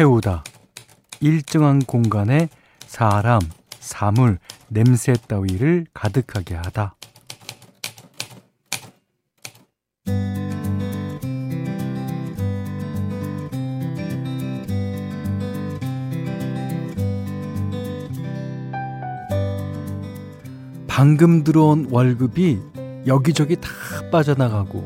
채우다. 일정한 공간에 사람, 사물, 냄새 따위를 가득하게 하다. 방금 들어온 월급이 여기저기 다 빠져나가고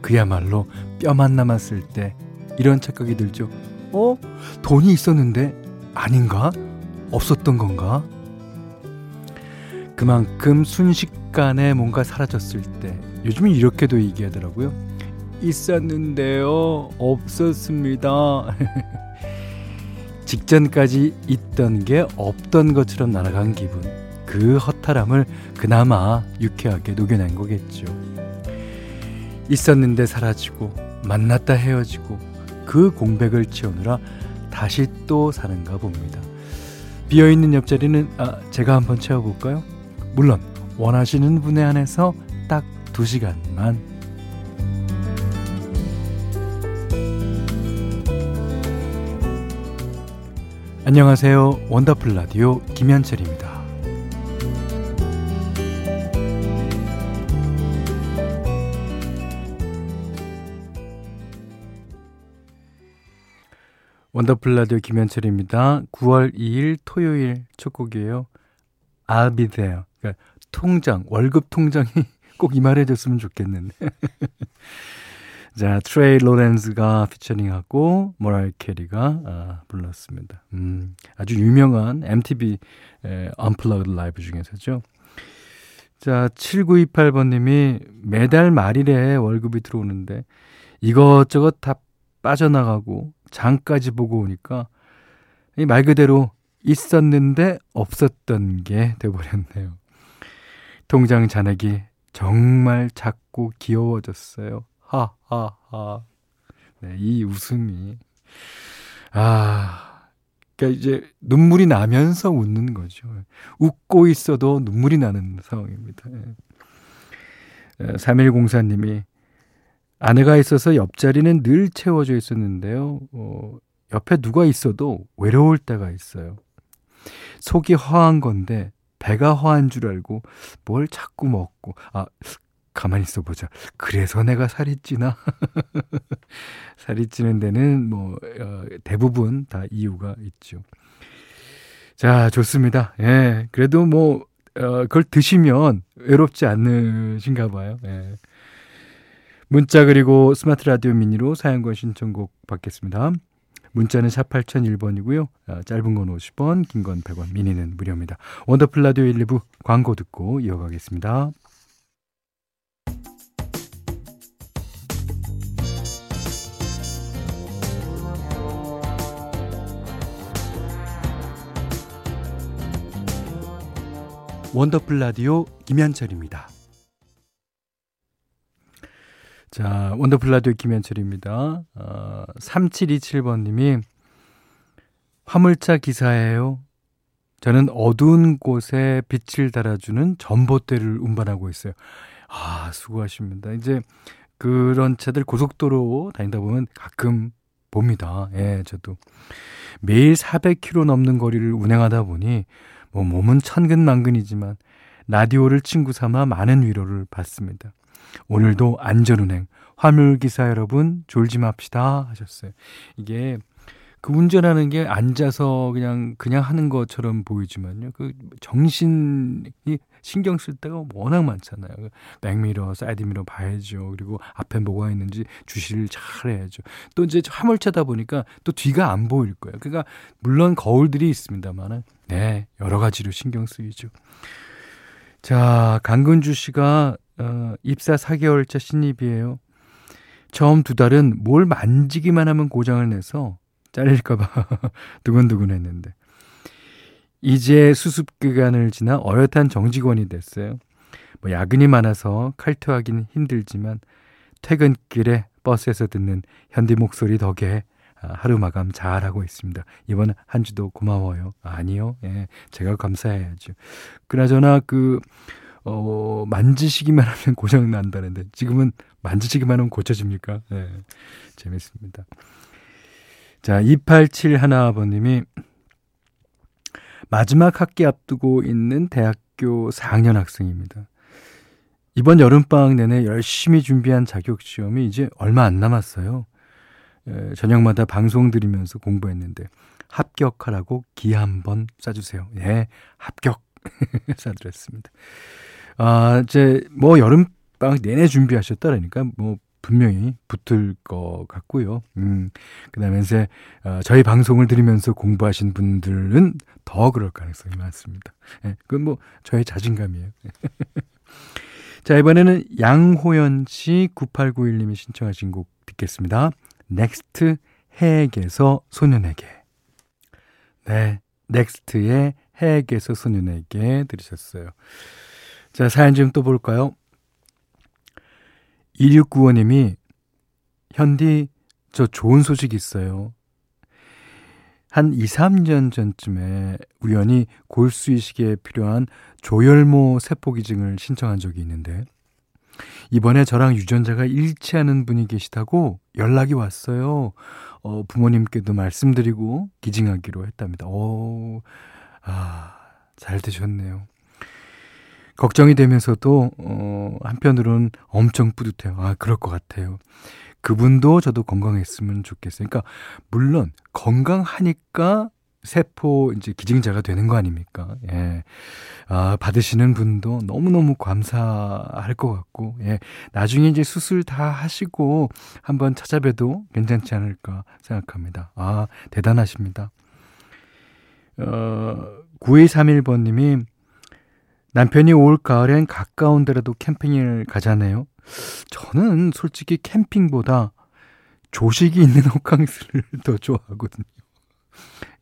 그야말로 뼈만 남았을 때 이런 착각이 들죠. 어? 돈이 있었는데 아닌가? 없었던 건가? 그만큼 순식간에 뭔가 사라졌을 때 요즘은 이렇게도 얘기하더라고요. 있었는데요. 없었습니다. 직전까지 있던 게 없던 것처럼 날아간 기분. 그 허탈함을 그나마 유쾌하게 녹여낸 거겠죠. 있었는데 사라지고 만났다 헤어지고 그 공백을 채우느라 다시 또 사는가 봅니다. 비어있는 옆자리는 아, 제가 한번 채워볼까요? 물론 원하시는 분에 한해서 딱 2시간만 안녕하세요. 원더풀 라디오 김현철입니다. 원더풀 라디오 김현철입니다. 9월 2일 토요일 첫 곡이에요. I'll be. 그러니까 통장, 월급 통장이 꼭 이말 해줬으면 좋겠는데. 자, 트레이 로렌즈가 피처링하고 Mariah Carey가 아, 불렀습니다. 음, 아주 유명한 MTV 에, Unplugged 라이브 중에서죠. 자, 7928번님이 매달 말일에 월급이 들어오는데 이것저것 다 빠져나가고 장까지 보고 오니까 말 그대로 있었는데 없었던 게 돼버렸네요. 통장 잔액이 정말 작고 귀여워졌어요. 하하하. 네, 이 웃음이 아, 그러니까 이제 눈물이 나면서 웃는 거죠. 웃고 있어도 눈물이 나는 상황입니다. 3104님이 아내가 있어서 옆자리는 늘 채워져 있었는데요. 어, 옆에 누가 있어도 외로울 때가 있어요. 속이 허한 건데 배가 허한 줄 알고 뭘 자꾸 먹고 아 가만히 있어 보자. 그래서 내가 살이 찌나? 살이 찌는 데는 뭐 어, 대부분 다 이유가 있죠. 자, 좋습니다. 예. 그래도 뭐 어, 그걸 드시면 외롭지 않으신가 봐요. 예. 문자 그리고 스마트 라디오 미니로 사연과 신청곡 받겠습니다. 문자는 샵 8001번이고요. 아, 짧은 건 50원, 긴 건 100원, 미니는 무료입니다. 원더풀 라디오 1, 2부 광고 듣고 이어가겠습니다. 원더풀 라디오 김현철입니다. 자, 원더풀 라디오 김현철입니다. 어, 3727번님이 화물차 기사예요. 저는 어두운 곳에 빛을 달아주는 전봇대를 운반하고 있어요. 아, 수고하십니다. 이제 그런 차들 고속도로 다니다 보면 가끔 봅니다. 예, 저도. 매일 400km 넘는 거리를 운행하다 보니 뭐 몸은 천근만근이지만 라디오를 친구 삼아 많은 위로를 받습니다. 오늘도 안전운행, 화물기사 여러분 졸지 맙시다 하셨어요. 이게 그 운전하는 게 앉아서 그냥 그냥 하는 것처럼 보이지만요. 그 정신이 신경 쓸 데가 워낙 많잖아요. 그 백미러, 사이드미러 봐야죠. 그리고 앞에 뭐가 있는지 주시를 잘 해야죠. 또 이제 화물차다 보니까 또 뒤가 안 보일 거예요. 그러니까 물론 거울들이 있습니다만은 네 여러 가지로 신경 쓰이죠. 자 강근주 씨가 어, 입사 4개월차 신입이에요. 처음 두 달은 뭘 만지기만 하면 고장을 내서 잘릴까봐 두근두근 했는데. 이제 수습 기간을 지나 어엿한 정직원이 됐어요. 뭐 야근이 많아서 칼퇴하기는 힘들지만 퇴근길에 버스에서 듣는 현디 목소리 덕에 아, 하루 마감 잘하고 있습니다. 이번 한 주도 고마워요. 아니요. 예, 제가 감사해야죠. 그나저나 그 어, 만지시기만 하면 고장 난다는데 지금은 만지시기만 하면 고쳐집니까? 네, 재밌습니다. 자, 2871아버님이 마지막 학기 앞두고 있는 대학교 4학년 학생입니다. 이번 여름방학 내내 열심히 준비한 자격시험이 이제 얼마 안 남았어요. 에, 저녁마다 방송 들으면서 공부했는데 합격하라고 기 한번 쏴주세요. 예, 합격 쏴드렸습니다. 아, 이제 뭐 여름 방학 내내 준비하셨다라니까 뭐 분명히 붙을 것 같고요. 음, 그 다음에 이제, 어, 저희 방송을 들으면서 공부하신 분들은 더 그럴 가능성이 많습니다. 예, 그건 뭐, 저의 자신감이에요. 자, 이번에는 양호연 씨 9891님이 신청하신 곡 듣겠습니다. 넥스트 해에게서 소년에게. 네, 넥스트의 해에게서 소년에게 들으셨어요. 자, 사연 좀 또 볼까요? 2695님이 현디 저 좋은 소식 있어요. 한 2, 3년 전쯤에 우연히 골수 이식에 필요한 조혈모 세포 기증을 신청한 적이 있는데 이번에 저랑 유전자가 일치하는 분이 계시다고 연락이 왔어요. 어, 부모님께도 말씀드리고 기증하기로 했답니다. 오, 아, 잘 되셨네요. 걱정이 되면서도 어, 한편으로는 엄청 뿌듯해요. 아, 그럴 것 같아요. 그분도 저도 건강했으면 좋겠어요. 그러니까 물론 건강하니까 세포 이제 기증자가 되는 거 아닙니까? 예. 아, 받으시는 분도 너무너무 감사할 것 같고, 예. 나중에 이제 수술 다 하시고 한번 찾아뵈도 괜찮지 않을까 생각합니다. 아, 대단하십니다. 어, 9231번님이 남편이 올 가을엔 가까운 데라도 캠핑을 가자네요. 저는 솔직히 캠핑보다 조식이 있는 호캉스를 더 좋아하거든요.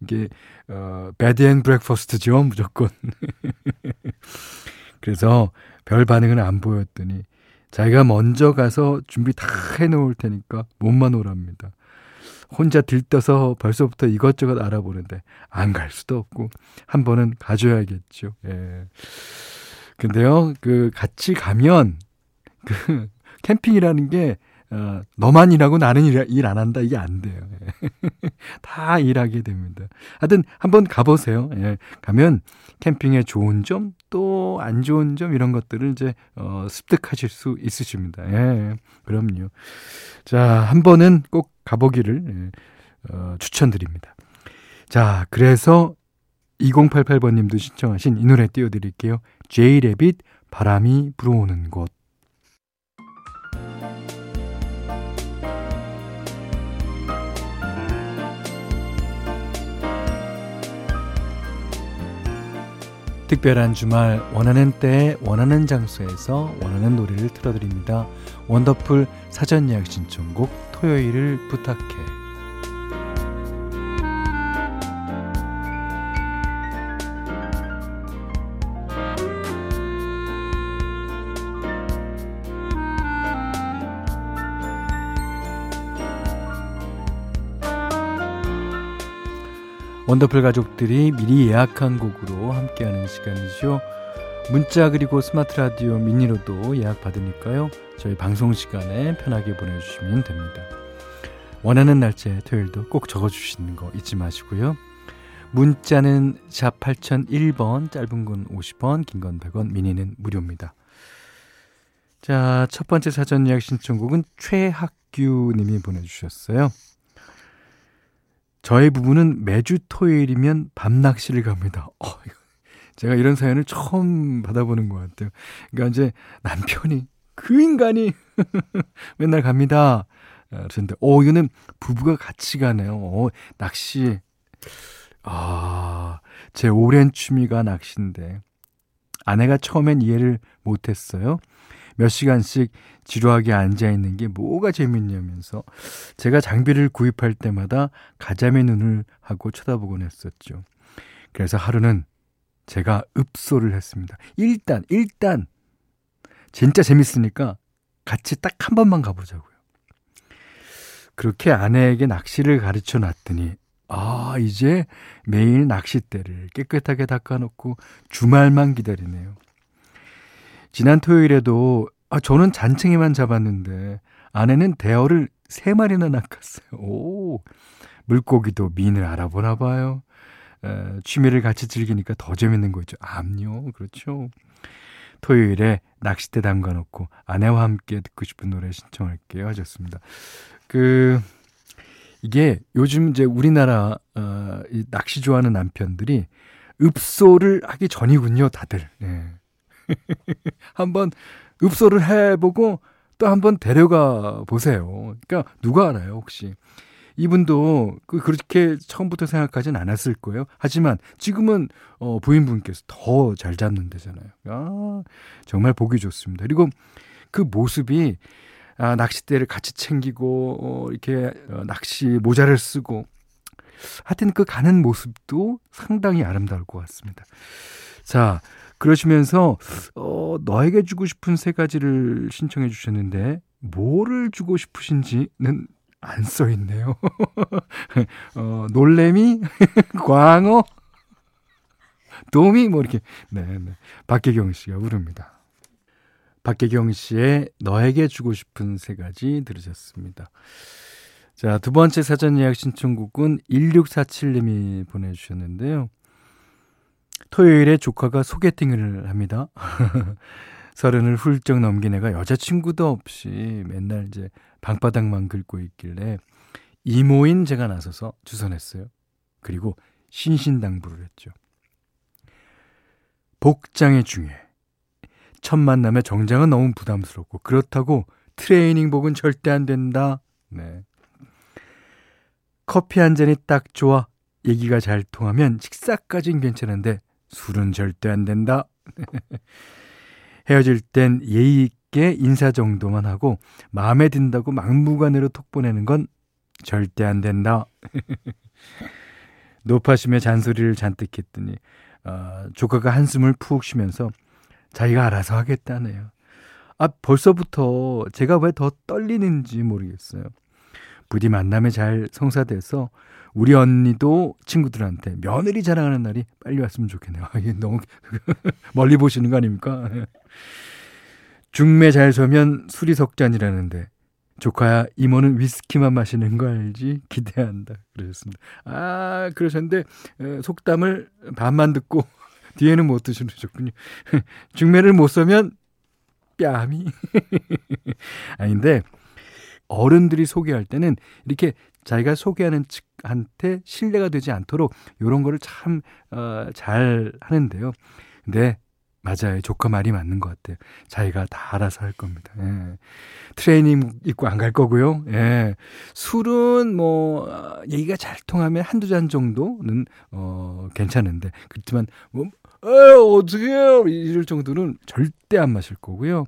이게 어 bed and breakfast죠, 무조건. 그래서 별 반응은 안 보였더니 자기가 먼저 가서 준비 다 해놓을 테니까 몸만 오랍니다. 혼자 들떠서 벌써부터 이것저것 알아보는데 안 갈 수도 없고 한 번은 가줘야겠죠. 예. 근데요, 그 같이 가면 그 캠핑이라는 게 어, 너만 일하고 나는 일 안 한다 이게 안 돼요. 예. 다 일하게 됩니다. 하여튼 한번 가보세요. 예. 가면 캠핑의 좋은 점 또 안 좋은 점 이런 것들을 이제 어, 습득하실 수 있으십니다. 예. 그럼요. 자, 한 번은 꼭 가보기를 예, 어, 추천드립니다. 자, 그래서 2088번님도 신청하신 이 노래 띄워드릴게요. 제이레빗 바람이 불어오는 곳. 특별한 주말 원하는 때 원하는 장소에서 원하는 노래를 틀어드립니다. 원더풀 사전 예약 신청곡 토요일을 부탁해. 원더풀 가족들이 미리 예약한 곡으로 함께하는 시간이죠. 문자 그리고 스마트 라디오 미니로도 예약 받으니까요. 저희 방송 시간에 편하게 보내주시면 됩니다. 원하는 날짜 토요일도 꼭 적어주시는 거 잊지 마시고요. 문자는 샵 8001번, 짧은 건 50원, 긴 건 100원, 미니는 무료입니다. 자, 첫 번째 사전 예약 신청곡은 최학규 님이 보내주셨어요. 저희 부부는 매주 토요일이면 밤 낚시를 갑니다. 어, 제가 이런 사연을 처음 받아보는 것 같아요. 그러니까 이제 남편이 그 인간이 맨날 갑니다. 그런데 어 이거는 부부가 같이 가네요. 어, 낚시 아, 제 오랜 취미가 낚시인데 아내가 처음엔 이해를 못했어요. 몇 시간씩 지루하게 앉아 있는 게 뭐가 재밌냐면서 제가 장비를 구입할 때마다 가자미 눈을 하고 쳐다보곤 했었죠. 그래서 하루는 제가 읍소를 했습니다. 일단 일단 진짜 재밌으니까 같이 딱 한 번만 가보자고요. 그렇게 아내에게 낚시를 가르쳐 놨더니 아 이제 매일 낚싯대를 깨끗하게 닦아놓고 주말만 기다리네요. 지난 토요일에도 아, 저는 잔챙이만 잡았는데 아내는 대어를 세 마리나 낚았어요. 오, 물고기도 민을 알아보나 봐요. 에, 취미를 같이 즐기니까 더 재밌는 거죠. 암요. 그렇죠. 토요일에 낚싯대 담가놓고 아내와 함께 듣고 싶은 노래 신청할게요. 하셨습니다. 그, 이게 요즘 이제 우리나라, 어, 이 낚시 좋아하는 남편들이 읍소를 하기 전이군요, 다들. 네. 한번 읍소를 해보고 또 한번 데려가 보세요. 그러니까 누가 알아요, 혹시. 이분도 그 그렇게 처음부터 생각하진 않았을 거예요. 하지만 지금은 어 부인분께서 더 잘 잡는 데잖아요. 아, 정말 보기 좋습니다. 그리고 그 모습이 아, 낚싯대를 같이 챙기고 어, 이렇게 어, 낚시 모자를 쓰고 하여튼 그 가는 모습도 상당히 아름다울 것 같습니다. 자, 그러시면서 어, 너에게 주고 싶은 세 가지를 신청해 주셨는데 뭐를 주고 싶으신지는 안 써 있네요. 어, 놀래미, 광어, 도미 뭐 이렇게 네, 네. 박계경 씨가 부릅니다. 박계경 씨의 너에게 주고 싶은 세 가지 들으셨습니다. 자, 두 번째 사전 예약 신청곡은 1647님이 보내주셨는데요. 토요일에 조카가 소개팅을 합니다. 서른을 훌쩍 넘긴 애가 여자친구도 없이 맨날 이제 방바닥만 긁고 있길래 이모인 제가 나서서 주선했어요. 그리고 신신당부를 했죠. 복장이 중요해. 첫 만남에 정장은 너무 부담스럽고 그렇다고 트레이닝복은 절대 안 된다. 네. 커피 한 잔이 딱 좋아. 얘기가 잘 통하면 식사까진 괜찮은데 술은 절대 안 된다. 헤어질 땐 예의 있게 인사 정도만 하고 마음에 든다고 막무가내로 톡 보내는 건 절대 안 된다. 높아심에 잔소리를 잔뜩 했더니 어, 조카가 한숨을 푹 쉬면서 자기가 알아서 하겠다네요. 아 벌써부터 제가 왜 더 떨리는지 모르겠어요. 부디 만남에 잘 성사돼서 우리 언니도 친구들한테 며느리 자랑하는 날이 빨리 왔으면 좋겠네요. 아, 이게 너무 멀리 보시는 거 아닙니까? 중매 잘 서면 술이 석잔이라는데 조카야 이모는 위스키만 마시는 거 알지? 기대한다. 그러셨습니다. 아 그러셨는데 속담을 반만 듣고 뒤에는 못 드시는군요. 중매를 못 서면 뺨이 아닌데 어른들이 소개할 때는 이렇게 자기가 소개하는 측 한테 신뢰가 되지 않도록 이런 거를 참잘 어, 하는데요. 근데 맞아요. 조카 말이 맞는 것 같아요. 자기가 다 알아서 할 겁니다. 예. 트레이닝 입고 안 갈 거고요. 예. 술은 뭐, 어, 얘기가 잘 통하면 한두 잔 정도는, 어, 괜찮은데. 그렇지만, 뭐, 에 어떡해요. 이럴 정도는 절대 안 마실 거고요.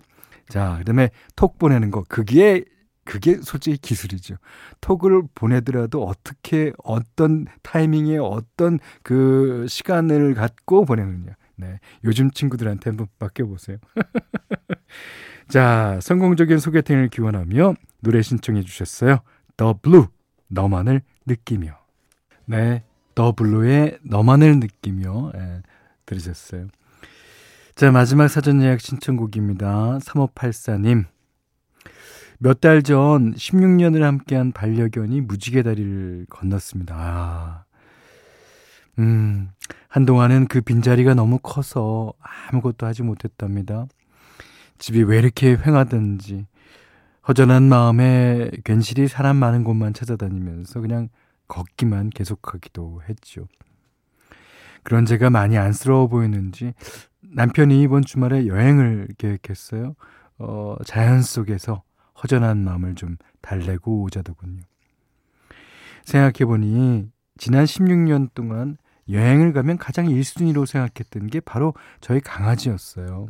자, 그 다음에 톡 보내는 거. 그게 그게 솔직히 기술이죠. 톡을 보내더라도 어떻게 어떤 타이밍에 어떤 그 시간을 갖고 보내느냐. 네. 요즘 친구들한테 한번 맡겨 보세요. 자, 성공적인 소개팅을 기원하며 노래 신청해 주셨어요. 더 블루, 너만을 느끼며. 네. 더 블루의 너만을 느끼며 예, 들으셨어요. 자, 마지막 사전 예약 신청곡입니다. 3584님. 몇 달 전 16년을 함께한 반려견이 무지개 다리를 건넜습니다. 아. 음, 한동안은 그 빈자리가 너무 커서 아무것도 하지 못했답니다. 집이 왜 이렇게 횡하든지 허전한 마음에 괜시리 사람 많은 곳만 찾아다니면서 그냥 걷기만 계속하기도 했죠. 그런 제가 많이 안쓰러워 보이는지 남편이 이번 주말에 여행을 계획했어요. 어, 자연 속에서 허전한 마음을 좀 달래고 오자더군요. 생각해보니 지난 16년 동안 여행을 가면 가장 1순위로 생각했던 게 바로 저희 강아지였어요.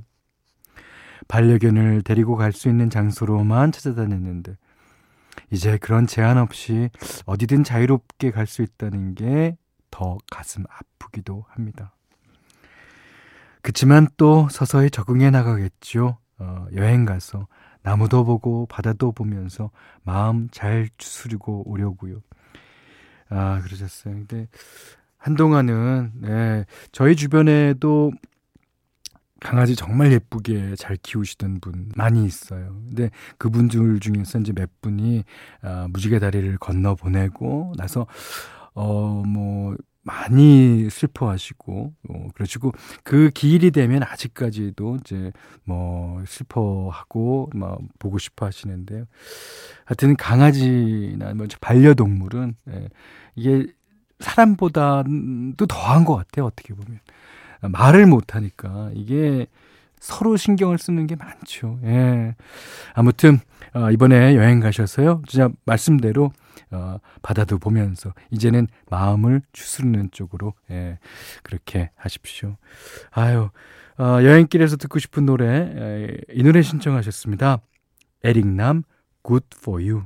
반려견을 데리고 갈 수 있는 장소로만 찾아다녔는데, 이제 그런 제한 없이 어디든 자유롭게 갈 수 있다는 게 더 가슴 아프기도 합니다. 그치만 또 서서히 적응해 나가겠죠. 어, 여행 가서 나무도 보고 바다도 보면서 마음 잘 추스리고 오려고요. 아, 그러셨어요. 근데 한동안은 네, 저희 주변에도 강아지 정말 예쁘게 잘 키우시던 분 많이 있어요. 근데 그분들 중에서 이제 몇 분이 아, 무지개 다리를 건너 보내고 나서 어 뭐 많이 슬퍼하시고 어, 그러시고 그 기일이 되면 아직까지도 이제 뭐 슬퍼하고 막 보고 싶어 하시는데요. 하여튼 강아지나 뭐 반려동물은 예, 이게 사람보다도 더한 것 같아요. 어떻게 보면 말을 못 하니까 이게 서로 신경을 쓰는 게 많죠. 예. 아무튼 어, 이번에 여행 가셔서요. 진짜 말씀대로 어, 바다도 보면서 이제는 마음을 추스르는 쪽으로 예, 그렇게 하십시오. 아유 어, 여행길에서 듣고 싶은 노래 에, 이 노래 신청하셨습니다. 에릭남 Good for You.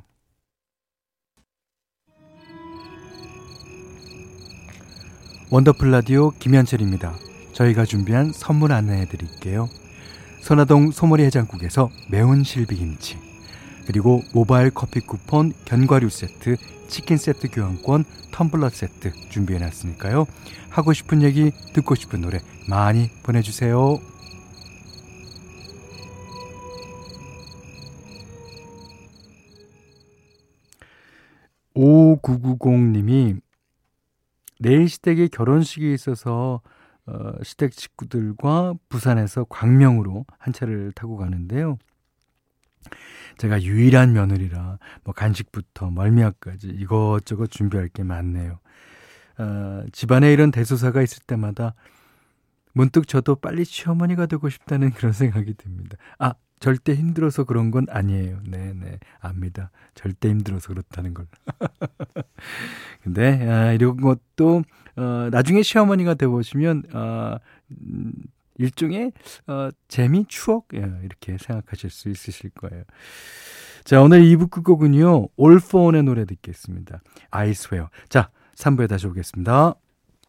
원더풀 라디오 김현철입니다. 저희가 준비한 선물 안내해 드릴게요. 선화동 소머리 해장국에서 매운 실비김치 그리고 모바일 커피 쿠폰 견과류 세트 치킨 세트 교환권 텀블러 세트 준비해 놨으니까요. 하고 싶은 얘기 듣고 싶은 노래 많이 보내주세요. 5990님이 내일 시댁에 결혼식이 있어서 어, 시댁 식구들과 부산에서 광명으로 한 차를 타고 가는데요. 제가 유일한 며느리라 뭐 간식부터 멀미약까지 이것저것 준비할 게 많네요. 어, 집안에 이런 대소사가 있을 때마다 문득 저도 빨리 시어머니가 되고 싶다는 그런 생각이 듭니다. 아, 절대 힘들어서 그런 건 아니에요. 네, 네. 압니다. 절대 힘들어서 그렇다는 걸. 근데, 아, 이런 것도, 어, 나중에 시어머니가 되보시면, 어, 음, 일종의, 어, 재미, 추억, 예, 이렇게 생각하실 수 있으실 거예요. 자, 오늘 2부 끝곡은요, 올포온의 노래 듣겠습니다. 아이스웨어. 자, 3부에 다시 오겠습니다.